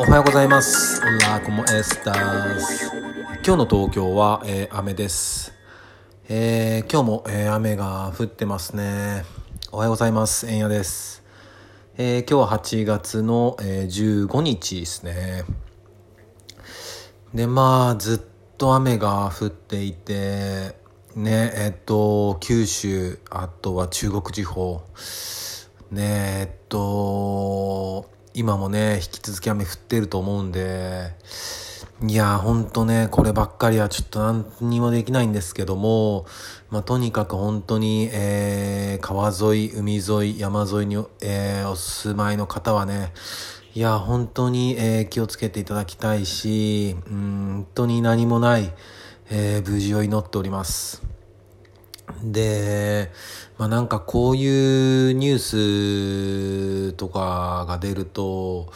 おはようございます。オラコモエスタス。今日の東京は、えー雨です。えー今日も、えー雨が降ってますね。おはようございます。えんやです。えー今日は8月の、えー15日ですね。で、まあ、ずっと雨が降っていて、ね、えっと、九州、あとは中国地方、ねえっと、今もね、引き続き雨降ってると思うんで、いや、ほんとね、こればっかりはちょっと何にもできないんですけども、まあ、とにかく本当に、えー、川沿い、海沿い、山沿いに、えー、お住まいの方はね、いや、本当に、えー気をつけていただきたいし、うん本当に何もない、えー無事を祈っております。で、まあなんかこういうニュースとかが出ると、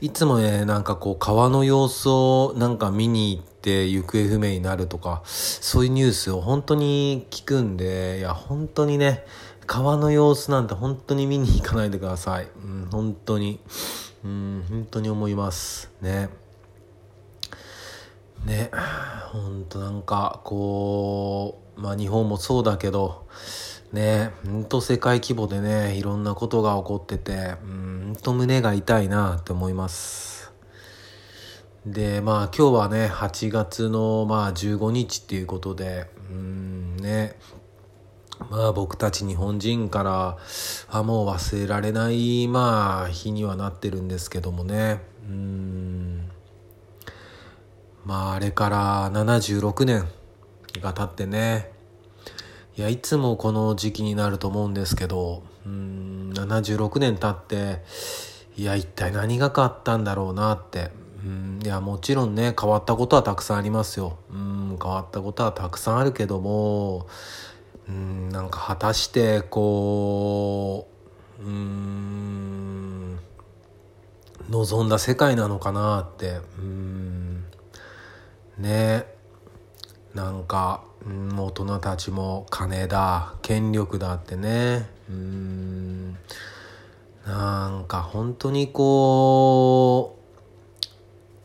いつもね、なんかこう川の様子をなんか見に行って行方不明になるとか、そういうニュースを本当に聞くんで、いや本当にね、川の様子なんて本当に見に行かないでください。うん、本当に。うん、本当に思います。ね。ね、ほんとなんかこう、まあ日本もそうだけど、ね、ほんと世界規模でね、いろんなことが起こってて、うん、ほんと胸が痛いなって思います。で、まあ今日はね、8月のまあ15日っていうことで、うんね、まあ僕たち日本人からはもう忘れられないまあ日にはなってるんですけどもね、うん。まああれから76年が経ってね。いやいつもこの時期になると思うんですけどうん76年経っていや一体何が変わったんだろうなって。うんいやもちろんね変わったことはたくさんありますよ。うん変わったことはたくさんあるけどもうんなんか果たしてこううん望んだ世界なのかなって。うんね。なんか、うん、大人たちも金だ権力だってね。うん。なんか本当にこ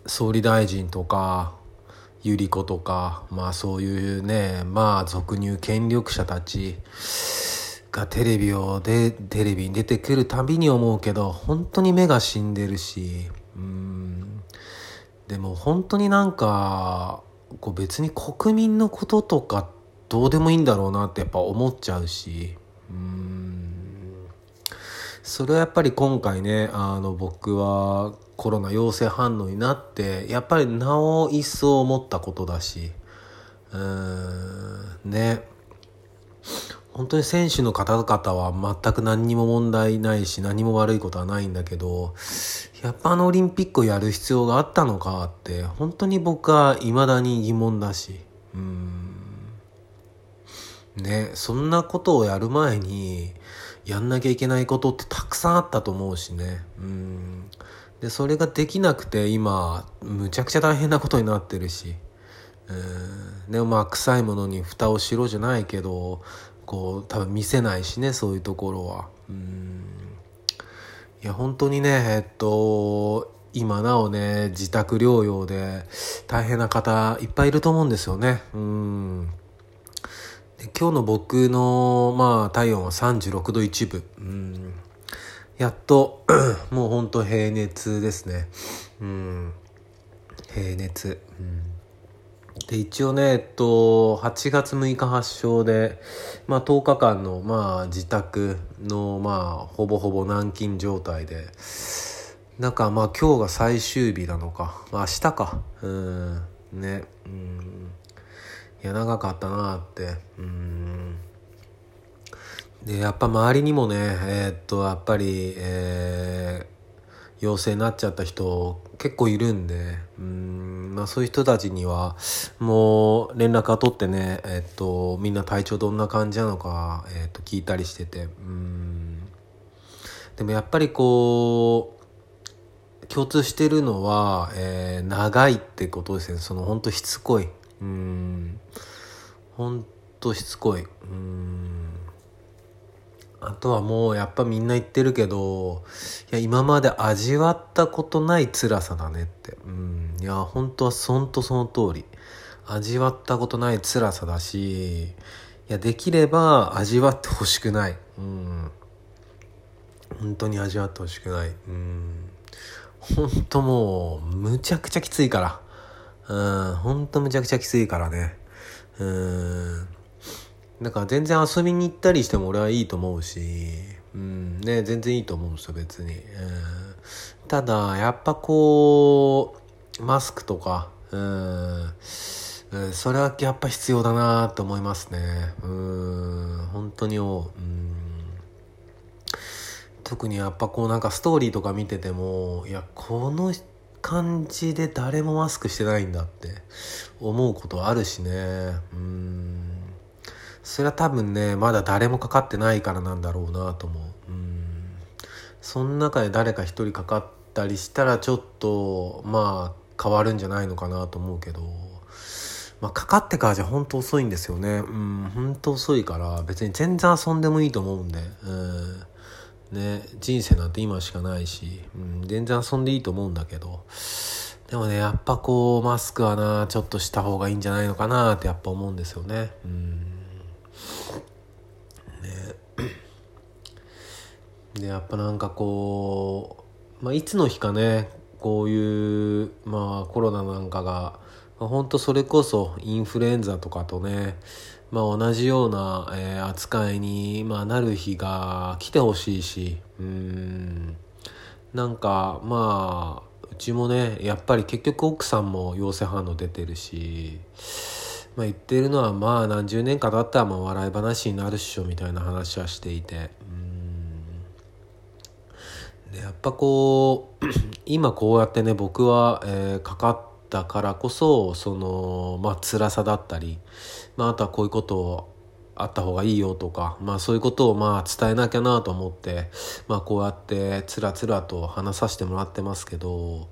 う総理大臣とか百合子とかまあそういうねまあ俗入権力者たちがテレビをでテレビに出てくるたびに思うけど本当に目が死んでるしうん。でも本当になんかこう別に国民のこととかどうでもいいんだろうなってやっぱ思っちゃうし。うん。それはやっぱり今回ねあの僕はコロナ陽性反応になってやっぱりなお一層思ったことだし。うん。ね。本当に選手の方々は全く何にも問題ないし何も悪いことはないんだけどやっぱあのオリンピックをやる必要があったのかって本当に僕は未だに疑問だしうん。ねそんなことをやる前にやんなきゃいけないことってたくさんあったと思うしね。うん。でそれができなくて今むちゃくちゃ大変なことになってるし。うん。でもまあ臭いものに蓋をしろじゃないけどこう多分見せないしねそういうところは。うん。いや本当にねえっと今なおね自宅療養で大変な方いっぱいいると思うんですよね。うん。今日の僕のまあ体温は36度1分うん。やっともう本当平熱ですね。うん。平熱。うん。で一応ねえっと8月6日発症で、まあ、10日間の、まあ、自宅の、まあ、ほぼほぼ軟禁状態でなんかまあ今日が最終日なのか、まあ、明日か。うん。ね。うん。いや長かったなって。うん。でやっぱ周りにもねえーっとやっぱりえー陽性になっちゃった人結構いるんでうん、まあ、そういう人たちにはもう連絡は取ってね、えっと、みんな体調どんな感じなのか、えっと、聞いたりしててうん。でもやっぱりこう共通してるのは、えー長いってことですね。その本当しつこい。うん。本当しつこい。うん。あとはもうやっぱみんな言ってるけど、いや、今まで味わったことない辛さだねって。うん。いや、本当はほんとその通り。味わったことない辛さだし、いや、できれば味わってほしくない。うん。本当に味わってほしくない。うん。本当もう、むちゃくちゃきついから。うん、本当むちゃくちゃきついからね。うん。だから全然遊びに行ったりしても俺はいいと思うし、うんね、全然いいと思うんですよ別に、うん、ただやっぱこうマスクとか、うん、それはやっぱ必要だなと思いますね。うん本当にうん。特にやっぱこうなんかストーリーとか見ててもいやこの感じで誰もマスクしてないんだって思うことあるしね。うん。それは多分ねまだ誰もかかってないからなんだろうなと思う。うん。その中で誰か一人かかったりしたらちょっとまあ変わるんじゃないのかなと思うけど。まあ、かかってからじゃ本当遅いんですよね。うん本当遅いから別に全然遊んでもいいと思うんで。うん。ね人生なんて今しかないし、うん、全然遊んでいいと思うんだけど。でもねやっぱこうマスクはなちょっとした方がいいんじゃないのかなってやっぱ思うんですよね。うん。でやっぱなんかこう、まあ、いつの日かねこういう、まあ、コロナなんかが、まあ、本当それこそインフルエンザとかとね、まあ、同じような、えー、扱いに、まあ、なる日が来てほしいしうんなんかまあうちもねやっぱり結局奥さんも陽性反応出てるし、まあ、言ってるのはまあ何十年か経ったらまあ笑い話になるっしょみたいな話はしていて。でやっぱこう 今こうやってね僕は、えー、かかったからこそそのまあ辛さだったり、まあ、あとはこういうことをあった方がいいよとか、まあそういうことをまあ伝えなきゃなと思って、まあこうやってつらつらと話させてもらってますけど、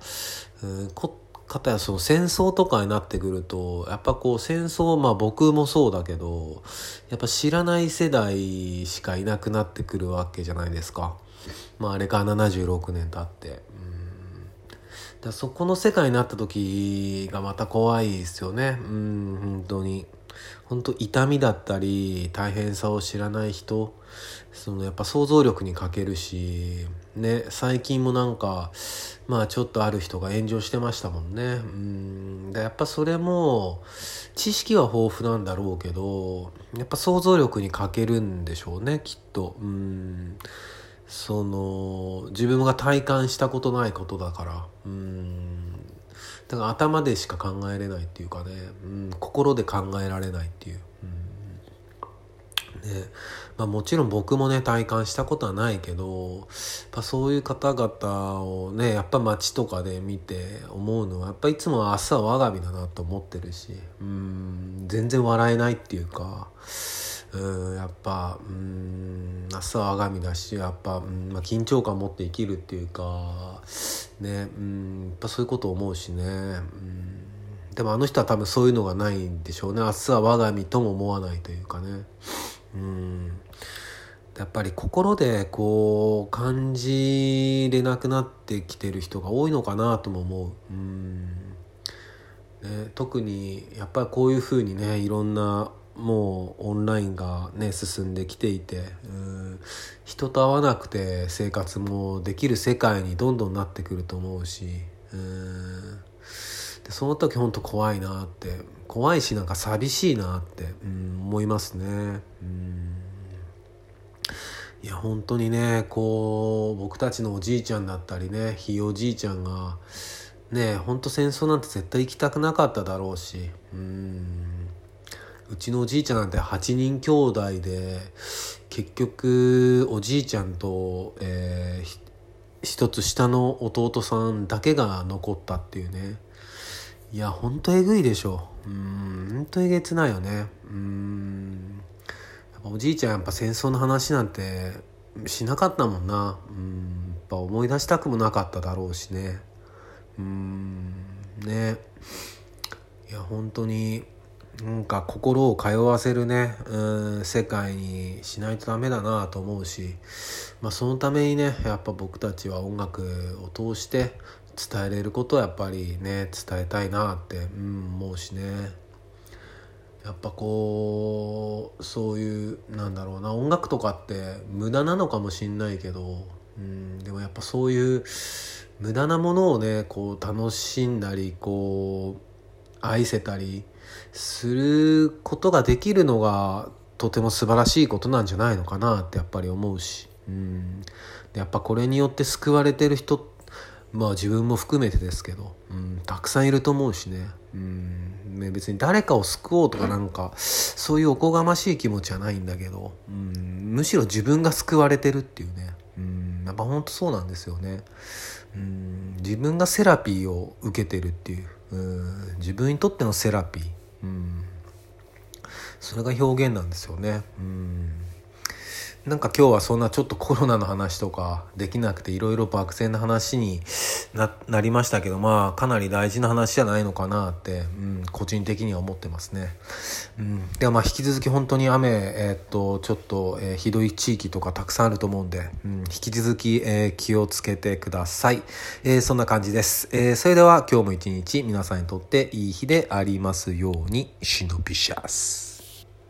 うん、こかたやその戦争とかになってくると、やっぱこう戦争、まあ僕もそうだけど、やっぱ知らない世代しかいなくなってくるわけじゃないですか。まああれから76年経って。だそこの世界になった時がまた怖いですよね。うん、本当に。本当痛みだったり大変さを知らない人そのやっぱ想像力に欠けるしね最近もなんかまあちょっとある人が炎上してましたもんねうんやっぱそれも知識は豊富なんだろうけどやっぱ想像力に欠けるんでしょうねきっとうんその自分が体感したことないことだから。うん。だから頭でしか考えれないっていうかね、うん、心で考えられないっていう、うん。ね。まあ、もちろん僕もね体感したことはないけどやっぱそういう方々をねやっぱ街とかで見て思うのはやっぱいつも明日は我が身だなと思ってるしうん。全然笑えないっていうかうんやっぱうん明日は我が身だしやっぱ、うんまあ、緊張感持って生きるっていうかねうんやっぱそういうこと思うしね。うんでもあの人は多分そういうのがないんでしょうね。明日は我が身とも思わないというかね。うんやっぱり心でこう感じれなくなってきてる人が多いのかなとも思う。うんね、特にやっぱりこういうふうにねいろんなもうオンラインがね進んできていてうん人と会わなくて生活もできる世界にどんどんなってくると思うしうんでその時本当怖いなって怖いしなんか寂しいなってうん思いますね。うん。いや本当にねこう僕たちのおじいちゃんだったりねひいおじいちゃんがね本当戦争なんて絶対行きたくなかっただろうしうん。うちのおじいちゃんなんて8人兄弟で結局おじいちゃんと、えー、一つ下の弟さんだけが残ったっていうね。いやほんとえぐいでしょ。うんほんとえげつないよね。うん。やっぱおじいちゃんやっぱ戦争の話なんてしなかったもんな。うんやっぱ思い出したくもなかっただろうしね。うんね。いや本当になんか心を通わせるね、うん、世界にしないとダメだなと思うし、まあ、そのためにねやっぱ僕たちは音楽を通して伝えれることはやっぱりね伝えたいなって、うん、思うしね。やっぱこうそういうなんだろうな音楽とかって無駄なのかもしんないけど、うん、でもやっぱそういう無駄なものをねこう楽しんだりこう愛せたりすることができるのがとても素晴らしいことなんじゃないのかなってやっぱり思うし、うん、やっぱこれによって救われてる人まあ自分も含めてですけど、うん、たくさんいると思うしね,、うん、ね別に誰かを救おうとかなんかそういうおこがましい気持ちはないんだけど、うん、むしろ自分が救われてるっていうね、やっぱ本当そうなんですよね。うん、自分がセラピーを受けてるっていううん自分にとってのセラピー、うん、それが表現なんですよね。うんなんか今日はそんなちょっとコロナの話とかできなくていろいろ漠然な話になりましたけどまあかなり大事な話じゃないのかなって、うん、個人的には思ってますね。うん、ではまあ引き続き本当に雨、えー、っとちょっと、えー、ひどい地域とかたくさんあると思うんで、うん、引き続き、えー、気をつけてください。えー、そんな感じです。えー、それでは今日も一日皆さんにとっていい日でありますように、シノピシャス。